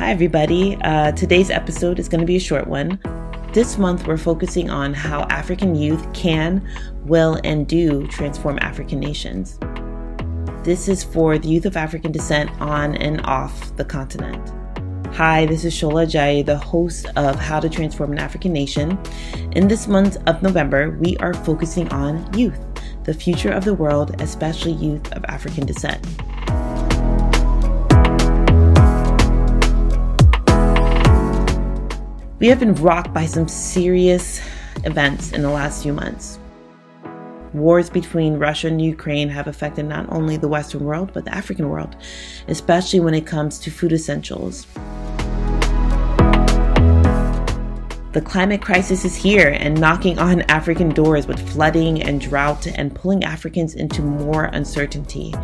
Hi, everybody. Uh, today's episode is going to be a short one. This month, we're focusing on how African youth can, will, and do transform African nations. This is for the youth of African descent on and off the continent. Hi, this is Shola Jai, the host of How to Transform an African Nation. In this month of November, we are focusing on youth, the future of the world, especially youth of African descent. We have been rocked by some serious events in the last few months. Wars between Russia and Ukraine have affected not only the Western world, but the African world, especially when it comes to food essentials. The climate crisis is here and knocking on African doors with flooding and drought and pulling Africans into more uncertainty.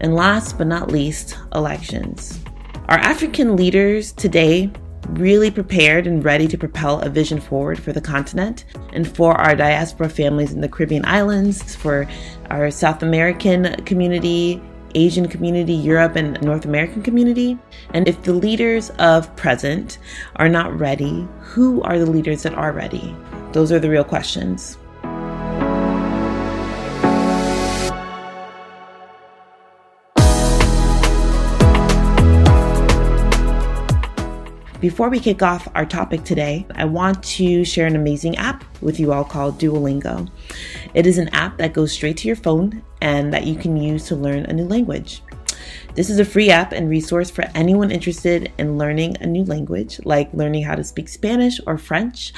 And last but not least, elections. Are African leaders today really prepared and ready to propel a vision forward for the continent and for our diaspora families in the Caribbean islands, for our South American community, Asian community, Europe, and North American community? And if the leaders of present are not ready, who are the leaders that are ready? Those are the real questions. Before we kick off our topic today, I want to share an amazing app with you all called Duolingo. It is an app that goes straight to your phone and that you can use to learn a new language. This is a free app and resource for anyone interested in learning a new language, like learning how to speak Spanish or French.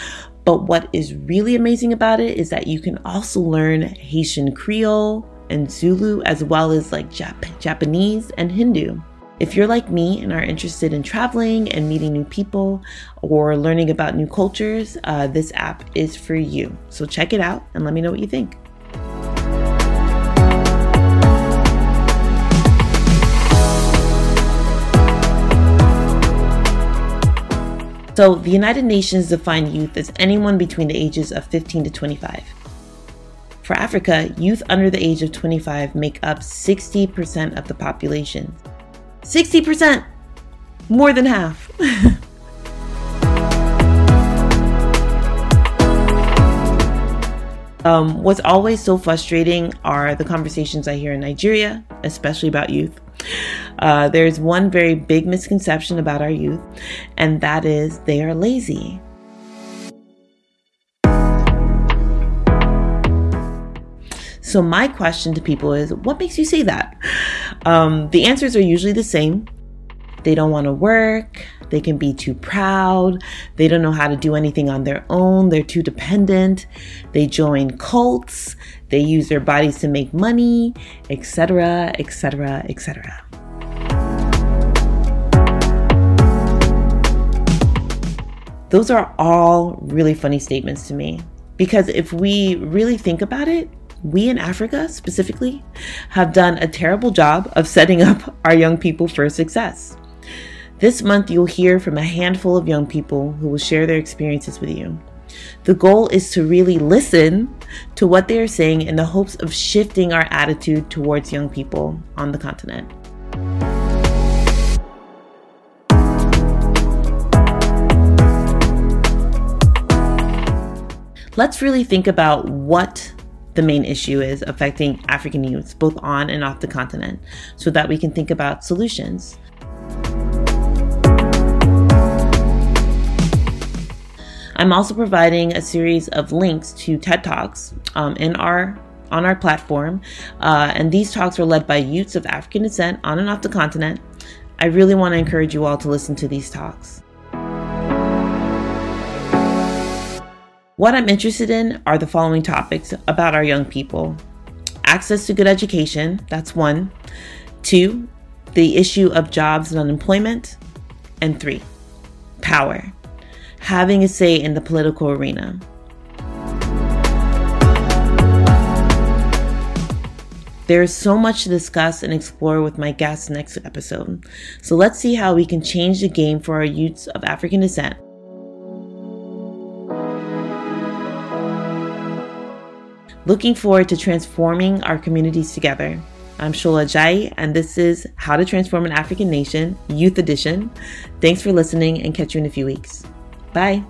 But what is really amazing about it is that you can also learn Haitian Creole and Zulu, as well as like Jap- Japanese and Hindu. If you're like me and are interested in traveling and meeting new people or learning about new cultures, uh, this app is for you. So check it out and let me know what you think. So, the United Nations define youth as anyone between the ages of 15 to 25. For Africa, youth under the age of 25 make up 60% of the population. 60%! More than half. um, what's always so frustrating are the conversations I hear in Nigeria, especially about youth. Uh, there's one very big misconception about our youth, and that is they are lazy. So, my question to people is what makes you say that? Um, the answers are usually the same. They don't want to work. They can be too proud. They don't know how to do anything on their own. They're too dependent. They join cults. They use their bodies to make money, etc., etc., etc. Those are all really funny statements to me because if we really think about it, we in Africa specifically have done a terrible job of setting up our young people for success. This month, you'll hear from a handful of young people who will share their experiences with you. The goal is to really listen to what they are saying in the hopes of shifting our attitude towards young people on the continent. Let's really think about what the main issue is affecting African youths, both on and off the continent, so that we can think about solutions. I'm also providing a series of links to TED Talks um, in our on our platform, uh, and these talks are led by youths of African descent on and off the continent. I really want to encourage you all to listen to these talks. What I'm interested in are the following topics about our young people access to good education, that's one. Two, the issue of jobs and unemployment. And three, power, having a say in the political arena. There is so much to discuss and explore with my guests next episode. So let's see how we can change the game for our youths of African descent Looking forward to transforming our communities together. I'm Shola Jai, and this is How to Transform an African Nation, Youth Edition. Thanks for listening and catch you in a few weeks. Bye.